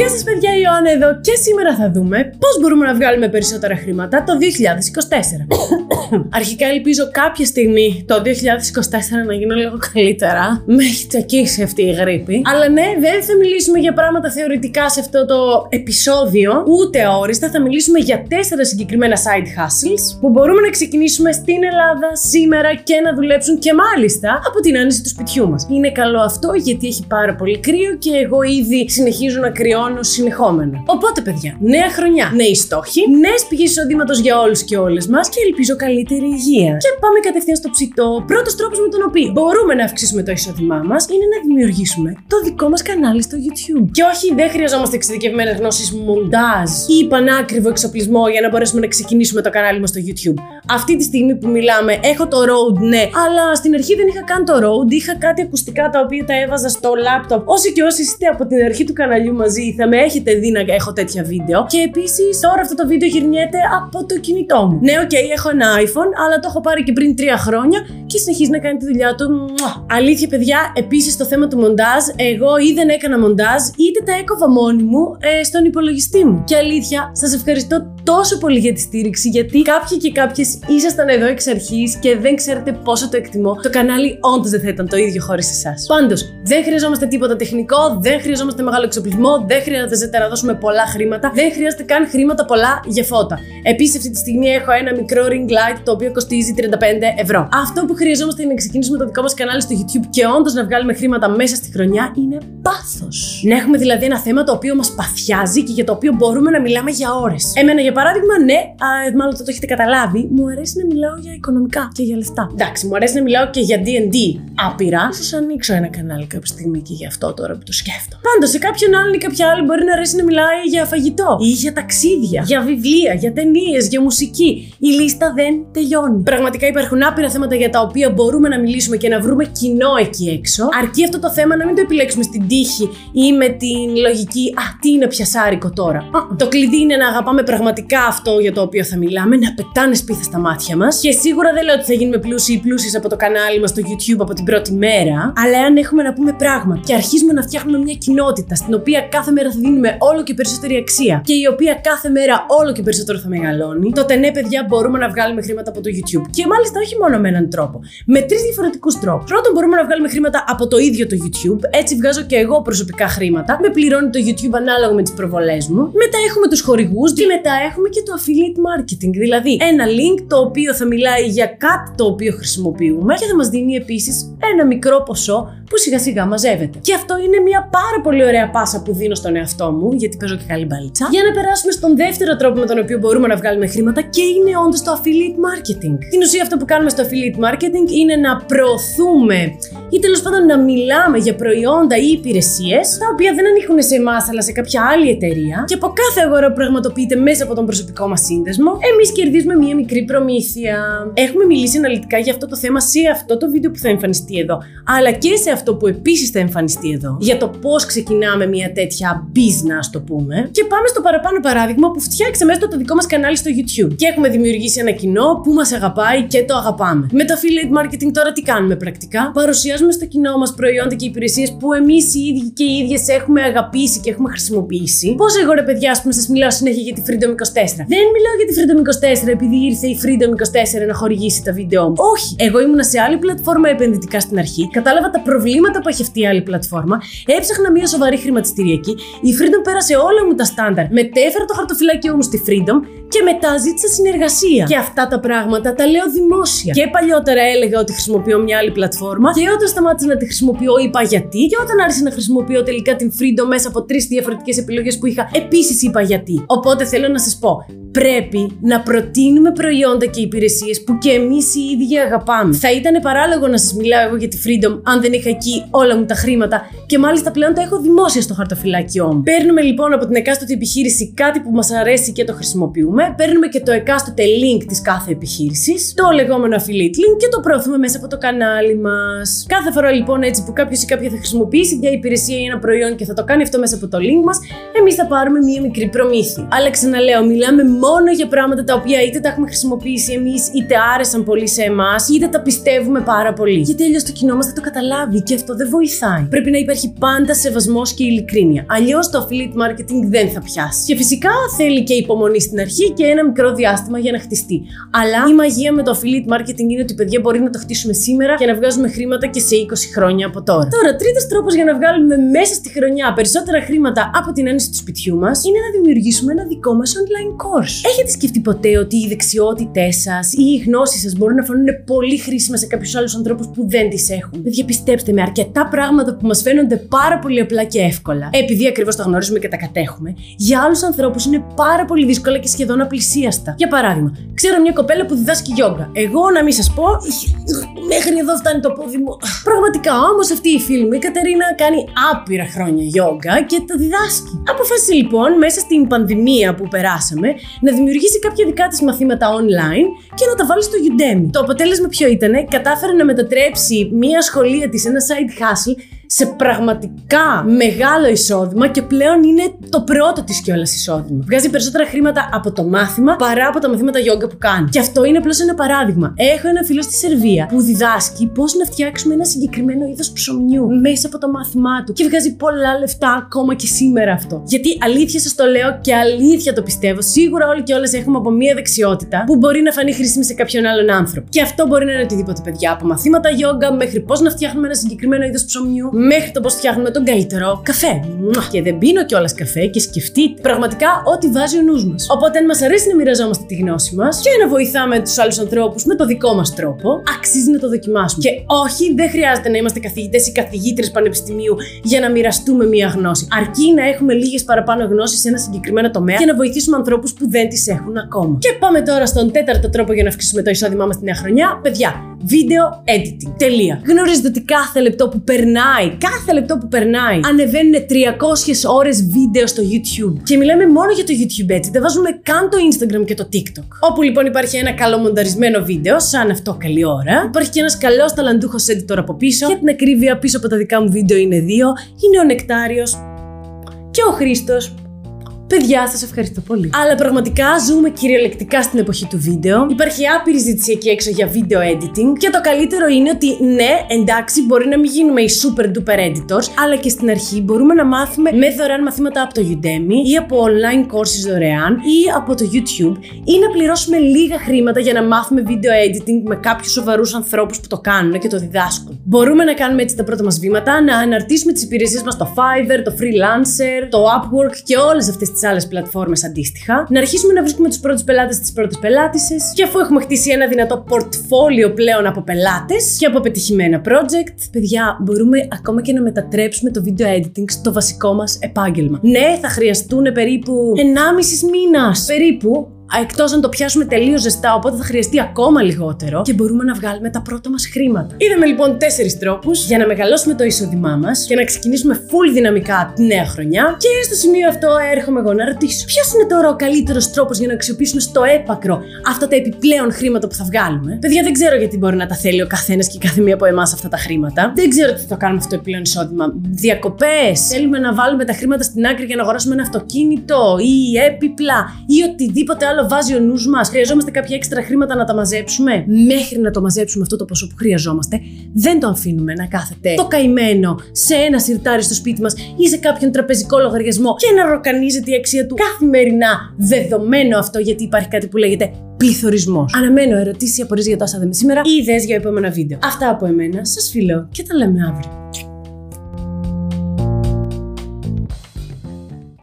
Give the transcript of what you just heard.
Γεια σας, παιδιά, η Ιωάννα εδώ και σήμερα θα δούμε πώς μπορούμε να βγάλουμε περισσότερα χρήματα το 2024. Αρχικά ελπίζω κάποια στιγμή το 2024 να γίνω λίγο καλύτερα. Με έχει τσακίσει αυτή η γρήπη. Αλλά ναι, δεν θα μιλήσουμε για πράγματα θεωρητικά σε αυτό το επεισόδιο, ούτε αόριστα. Θα μιλήσουμε για τέσσερα συγκεκριμένα side hustles που μπορούμε να ξεκινήσουμε στην Ελλάδα σήμερα και να δουλέψουν και μάλιστα από την άνεση του σπιτιού μας. Είναι καλό αυτό γιατί έχει πάρα πολύ κρύο και εγώ ήδη συνεχίζω να κρυώνω συνεχόμενα. Οπότε, παιδιά, νέα χρονιά, νέοι στόχοι, νέες πηγές εισοδήματος για όλους και όλες μας και ελπίζω καλύτερη υγεία. Και πάμε κατευθείαν στο ψητό. Πρώτος τρόπος με τον οποίο μπορούμε να αυξήσουμε το εισόδημά μας είναι να δημιουργήσουμε το δικό μας κανάλι στο YouTube. Και όχι, δεν χρειαζόμαστε εξειδικευμένες γνώσεις μοντάζ ή πανάκριβο εξοπλισμό για να μπορέσουμε να ξεκινήσουμε το κανάλι μας στο YouTube. Αυτή τη στιγμή που μιλάμε, έχω το Rode, ναι, αλλά στην αρχή δεν είχα καν το Rode. Είχα κάτι ακουστικά τα οποία τα έβαζα στο laptop. Όσοι και όσες είστε από την αρχή του καναλιού μαζί, θα με έχετε δει να έχω τέτοια βίντεο. Και επίσης τώρα αυτό το βίντεο γυρνιέται από το κινητό μου. Ναι, OK, okay, έχω ένα iPhone, αλλά το έχω πάρει και πριν τρία χρόνια και συνεχίζει να κάνει τη δουλειά του. Αλήθεια, παιδιά, επίσης το θέμα του μοντάζ, εγώ ή δεν έκανα μοντάζ, είτε τα έκοβα μόνη μου ε, στον υπολογιστή μου. Και αλήθεια, σας ευχαριστώ τόσο πολύ για τη στήριξη, γιατί κάποιοι και κάποιες ήσασταν εδώ εξ αρχής και δεν ξέρετε πόσο το εκτιμώ. Το κανάλι όντως δεν θα ήταν το ίδιο χωρίς εσάς. Πάντως, δεν χρειαζόμαστε τίποτα τεχνικό, δεν χρειαζόμαστε μεγάλο εξοπλισμό, δεν χρειάζεται να δώσουμε πολλά χρήματα, δεν χρειάζεται καν χρήματα πολλά για φώτα. Επίσης, αυτή τη στιγμή έχω ένα μικρό ring light το οποίο κοστίζει 35 ευρώ. Αυτό που χρειαζόμαστε είναι να ξεκινήσουμε το δικό μας κανάλι στο YouTube και όντως να βγάλουμε χρήματα μέσα στη χρονιά είναι πάθος. Να έχουμε δηλαδή ένα θέμα το οποίο μας παθιάζει και για το οποίο μπορούμε να μιλάμε για ώρες. Εμένα, για παράδειγμα, ναι, α, μάλλον θα το έχετε καταλάβει, μου αρέσει να μιλάω για οικονομικά και για λεφτά. Εντάξει, μου αρέσει να μιλάω και για DD άπειρα. Σας ανοίξω ένα κανάλι κάποια στιγμή και γι' αυτό τώρα που το σκέφτομαι. Πάντως, σε κάποιον άλλον ή κάποια άλλη μπορεί να αρέσει να μιλάει για φαγητό ή για ταξίδια, για βιβλία, για ταινίες, για μουσική. Η λίστα δεν τελειώνει. Πραγματικά υπάρχουν άπειρα θέματα για τα οποία μπορούμε να μιλήσουμε και να βρούμε κοινό εκεί έξω. Αρκεί αυτό το θέμα να μην το επιλέξουμε στην τύχη ή με την λογική Α, τι είναι πιασάρικο τώρα. Το κλειδί είναι να αγαπάμε πραγματικά αυτό για το οποίο θα μιλάμε, να πετάνε σπίθα στα μάτια μας. Και σίγουρα δεν λέω ότι θα γίνουμε πλούσιοι ή πλούσιες από το κανάλι μας στο YouTube από την πρώτη μέρα, αλλά αν έχουμε να πούμε πράγμα και αρχίζουμε να φτιάχνουμε μια κοινότητα στην οποία κάθε μέρα θα δίνουμε όλο και περισσότερη αξία και η οποία κάθε μέρα όλο και περισσότερο θα μεγαλώνει, τότε ναι, παιδιά, μπορούμε να βγάλουμε χρήματα από το YouTube. Και μάλιστα όχι μόνο με έναν τρόπο. Με τρεις διαφορετικούς τρόπους. Πρώτον, μπορούμε να βγάλουμε χρήματα από το ίδιο το YouTube. Έτσι βγάζω και εγώ προσωπικά χρήματα. Με πληρώνει το YouTube ανάλογα με τις προβολές μου. Μετά έχουμε τους χορηγούς και μετά έχουμε και το affiliate marketing. Δηλαδή, ένα link το οποίο θα μιλάει για κάτι το οποίο χρησιμοποιούμε και θα μας δίνει επίσης ένα μικρό ποσό που σιγά σιγά μαζεύεται. Και αυτό είναι μια πάρα πολύ ωραία πάσα που δίνω στον εαυτό μου, γιατί παίζω και καλή μπαλίτσα, για να περάσουμε στον δεύτερο τρόπο με τον οποίο μπορούμε να βγάλουμε χρήματα και είναι όντως το affiliate marketing. Την ουσία αυτό που κάνουμε στο affiliate marketing είναι να προωθούμε ή τέλος πάντων να μιλάμε για προϊόντα ή υπηρεσίες τα οποία δεν ανήκουν σε εμάς αλλά σε κάποια άλλη εταιρεία και από κάθε αγορά που πραγματοποιείται μέσα από τον προσωπικό μας σύνδεσμο, εμείς κερδίζουμε μία μικρή προμήθεια. Έχουμε μιλήσει αναλυτικά για αυτό το θέμα σε αυτό το βίντεο που θα εμφανιστεί εδώ, αλλά και σε αυτό που επίσης θα εμφανιστεί εδώ, για το πώς ξεκινάμε μια τέτοια business, α το πούμε. Και πάμε στο παραπάνω παράδειγμα που φτιάξαμε έστω το δικό μας κανάλι στο YouTube. Και έχουμε δημιουργήσει ένα κοινό που μας αγαπάει και το αγαπάμε. Με το affiliate marketing τώρα τι κάνουμε πρακτικά; Παρουσιάζουμε στο κοινό μας προϊόντα και υπηρεσίες που εμείς οι ίδιοι και οι ίδιες έχουμε αγαπήσει και έχουμε χρησιμοποιήσει. Πώς εγώ ρε παιδιά, ας πούμε, σας μιλάω συνέχεια για τη Freedom 24. Δεν μιλάω για τη Freedom 24 επειδή ήρθε η Freedom 24 να χορηγήσει τα βίντεο μου. Όχι. Εγώ ήμουνα σε άλλη πλατφόρμα επενδυτικά στην αρχή, κατάλαβα τα προβλήματα προβλήματα που έχει αυτή η άλλη πλατφόρμα, έψαχνα μια σοβαρή χρηματιστηριακή. Η Freedom πέρασε όλα μου τα στάνταρ. Μετέφερα το χαρτοφυλάκιό μου στη Freedom και μετά ζήτησα συνεργασία. Και αυτά τα πράγματα τα λέω δημόσια. Και παλιότερα έλεγα ότι χρησιμοποιώ μια άλλη πλατφόρμα. Και όταν σταμάτησα να τη χρησιμοποιώ, είπα γιατί. Και όταν άρχισα να χρησιμοποιώ τελικά την Freedom μέσα από τρεις διαφορετικές επιλογές που είχα, επίσης είπα γιατί. Οπότε θέλω να σας πω, πρέπει να προτείνουμε προϊόντα και υπηρεσίες που και εμείς οι ίδιοι αγαπάμε. Θα ήταν παράλογο να σας μιλάω εγώ για τη Freedom αν δεν είχα εκεί όλα μου τα χρήματα και μάλιστα πλέον τα έχω δημόσια στο χαρτοφυλάκιό μου. Παίρνουμε λοιπόν από την εκάστοτε επιχείρηση κάτι που μας αρέσει και το χρησιμοποιούμε. Παίρνουμε και το εκάστοτε link της κάθε επιχείρησης, το λεγόμενο affiliate link και το προωθούμε μέσα από το κανάλι μας. Κάθε φορά λοιπόν έτσι που κάποιος ή κάποια θα χρησιμοποιήσει μια υπηρεσία ή ένα προϊόν και θα το κάνει αυτό μέσα από το link μας, εμείς θα πάρουμε μία μικρή προμήθεια. Αλλά ξαναλέω, μιλάμε μόνο για πράγματα τα οποία είτε τα έχουμε χρησιμοποιήσει εμείς, είτε άρεσαν πολύ σε εμάς, είτε τα πιστεύουμε πάρα πολύ. Γιατί αλλιώς το κοινό μας θα το καταλάβει και αυτό δεν βοηθάει. Πρέπει να υπάρχει πάντα σεβασμός και ειλικρίνεια. Αλλιώς το affiliate marketing δεν θα πιάσει. Και φυσικά θέλει και υπομονή στην αρχή και ένα μικρό διάστημα για να χτιστεί. Αλλά η μαγεία με το affiliate marketing είναι ότι παιδιά μπορεί να το χτίσουμε σήμερα και να βγάζουμε χρήματα και σε 20 χρόνια από τώρα. Τώρα, τρίτος τρόπος για να βγάλουμε μέσα στη χρονιά περισσότερα χρήματα από την ένωση του σπιτιού μας είναι να δημιουργήσουμε ένα δικό μας online course. Έχετε σκεφτεί ποτέ ότι οι δεξιότητές σας ή οι γνώσεις σας μπορούν να φανούν πολύ χρήσιμα σε κάποιους άλλους ανθρώπους που δεν τις έχουν; Παιδιά, πιστέψτε με, αρκετά πράγματα που μας φαίνονται πάρα πολύ απλά και εύκολα, επειδή ακριβώς τα γνωρίζουμε και τα κατέχουμε, για άλλους ανθρώπους είναι πάρα πολύ δύσκολα και σχεδόν απλησίαστα. Για παράδειγμα, ξέρω μια κοπέλα που διδάσκει γιόγκα. Εγώ να μην σας πω, μέχρι εδώ φτάνει το πόδι μου. Πραγματικά όμως αυτή η φίλη μου, η Κατερίνα, κάνει άπειρα χρόνια γιόγκα και τα διδάσκει. Αποφάσισε λοιπόν μέσα στην πανδημία που περάσαμε να δημιουργήσει κάποια δικά της μαθήματα online και να τα βάλει στο Udemy. Το αποτέλεσμα ποιο ήταν, κατάφερε να μετατρέψει μία σχολεία της, ένα side hustle, σε πραγματικά μεγάλο εισόδημα και πλέον είναι το πρώτο της κιόλας εισόδημα. Βγάζει περισσότερα χρήματα από το μάθημα παρά από τα μαθήματα γιόγκα που κάνει. Και αυτό είναι απλώς ένα παράδειγμα. Έχω ένα φίλο στη Σερβία που διδάσκει πώς να φτιάξουμε ένα συγκεκριμένο είδος ψωμιού μέσα από το μάθημά του και βγάζει πολλά λεφτά ακόμα και σήμερα αυτό. Γιατί αλήθεια σας το λέω και αλήθεια το πιστεύω, σίγουρα όλοι και όλες έχουμε από μία δεξιότητα που μπορεί να φανεί χρήσιμη σε κάποιον άλλον άνθρωπο. Και αυτό μπορεί να είναι οτιδήποτε παιδιά, από μαθήματα γιόγκα μέχρι πώς να φτιάχνουμε ένα συγκεκριμένο είδος ψωμιού μέχρι το πώς φτιάχνουμε τον καλύτερο καφέ. Και δεν πίνω κιόλας καφέ και σκεφτείτε πραγματικά ό,τι βάζει ο νους μας. Οπότε, αν μας αρέσει να μοιραζόμαστε τη γνώση μας και να βοηθάμε τους άλλους ανθρώπους με το δικό μας τρόπο, αξίζει να το δοκιμάσουμε. Και όχι, δεν χρειάζεται να είμαστε καθηγητές ή καθηγήτρε πανεπιστημίου για να μοιραστούμε μία γνώση. Αρκεί να έχουμε λίγες παραπάνω γνώσεις σε ένα συγκεκριμένο τομέα και να βοηθήσουμε ανθρώπους που δεν τις έχουν ακόμα. Και πάμε τώρα στον τέταρτο τρόπο για να αυξήσουμε το εισόδημά μας τη νέα χρονιά. Παιδιά, video editing. Τελεία. Γνωρίζετε ότι κάθε λεπτό που περνάει, κάθε λεπτό που περνάει, ανεβαίνουν 300 ώρες βίντεο στο YouTube. Και μιλάμε μόνο για το YouTube έτσι, δεν βάζουμε καν το Instagram και το TikTok. Όπου λοιπόν υπάρχει ένα καλό μονταρισμένο βίντεο, σαν αυτό καλή ώρα. Υπάρχει και ένας καλός ταλαντούχος editor από πίσω. Για την ακρίβεια πίσω από τα δικά μου βίντεο είναι δύο. Είναι ο Νεκτάριος και ο Χρήστος Παιδιά, σας ευχαριστώ πολύ. Αλλά πραγματικά ζούμε κυριολεκτικά στην εποχή του βίντεο. Υπάρχει άπειρη ζήτηση εκεί έξω για βίντεο editing. Και το καλύτερο είναι ότι ναι, εντάξει, μπορεί να μην γίνουμε οι super duper editors, αλλά και στην αρχή μπορούμε να μάθουμε με δωρεάν μαθήματα από το Udemy ή από online courses δωρεάν ή από το YouTube ή να πληρώσουμε λίγα χρήματα για να μάθουμε βίντεο editing με κάποιους σοβαρούς ανθρώπους που το κάνουν και το διδάσκουν. Μπορούμε να κάνουμε έτσι τα πρώτα μας βήματα, να αναρτήσουμε τις υπηρεσίες μας στο Fiverr, το Freelancer, το Upwork και όλες αυτές τις άλλες πλατφόρμες αντίστοιχα, να αρχίσουμε να βρίσκουμε τους πρώτους πελάτες στι πρώτε πελάτησε και αφού έχουμε χτίσει ένα δυνατό πορτφόλιο πλέον από πελάτες και από πετυχημένα project, παιδιά, μπορούμε ακόμα και να μετατρέψουμε το video editing στο βασικό μας επάγγελμα. Ναι, θα χρειαστούν περίπου 1,5 μήνας. Περίπου Εκτός αν το πιάσουμε τελείως ζεστά, οπότε θα χρειαστεί ακόμα λιγότερο και μπορούμε να βγάλουμε τα πρώτα μας χρήματα. Είδαμε λοιπόν τέσσερις τρόπους για να μεγαλώσουμε το εισόδημά μας και να ξεκινήσουμε full δυναμικά τη νέα χρονιά. Και στο σημείο αυτό έρχομαι εγώ να ρωτήσω: Ποιος είναι τώρα ο καλύτερος τρόπος για να αξιοποιήσουμε στο έπακρο αυτά τα επιπλέον χρήματα που θα βγάλουμε; Παιδιά, δεν ξέρω γιατί μπορεί να τα θέλει ο καθένας και κάθε μία από εμάς αυτά τα χρήματα. Δεν ξέρω τι θα κάνουμε αυτό το επιπλέον εισόδημα. Διακοπές, θέλουμε να βάλουμε τα χρήματα στην άκρη για να αγοράσουμε ένα αυτοκίνητο ή έπιπλα ή οτιδήποτε άλλο βάζει ο νους μας, χρειαζόμαστε κάποια έξτρα χρήματα να τα μαζέψουμε. Μέχρι να το μαζέψουμε αυτό το ποσό που χρειαζόμαστε, δεν το αφήνουμε να κάθεται το καημένο σε ένα σιρτάρι στο σπίτι μας ή σε κάποιον τραπεζικό λογαριασμό και να ροκανίζεται η αξία του καθημερινά. Δεδομένο αυτό γιατί υπάρχει κάτι που λέγεται πληθωρισμός. Αναμένω ερωτήσεις ή απορίες για το όσα σήμερα ή ιδέες για επόμενα βίντεο. Αυτά από εμένα, σας φιλώ και τα λέμε αύριο.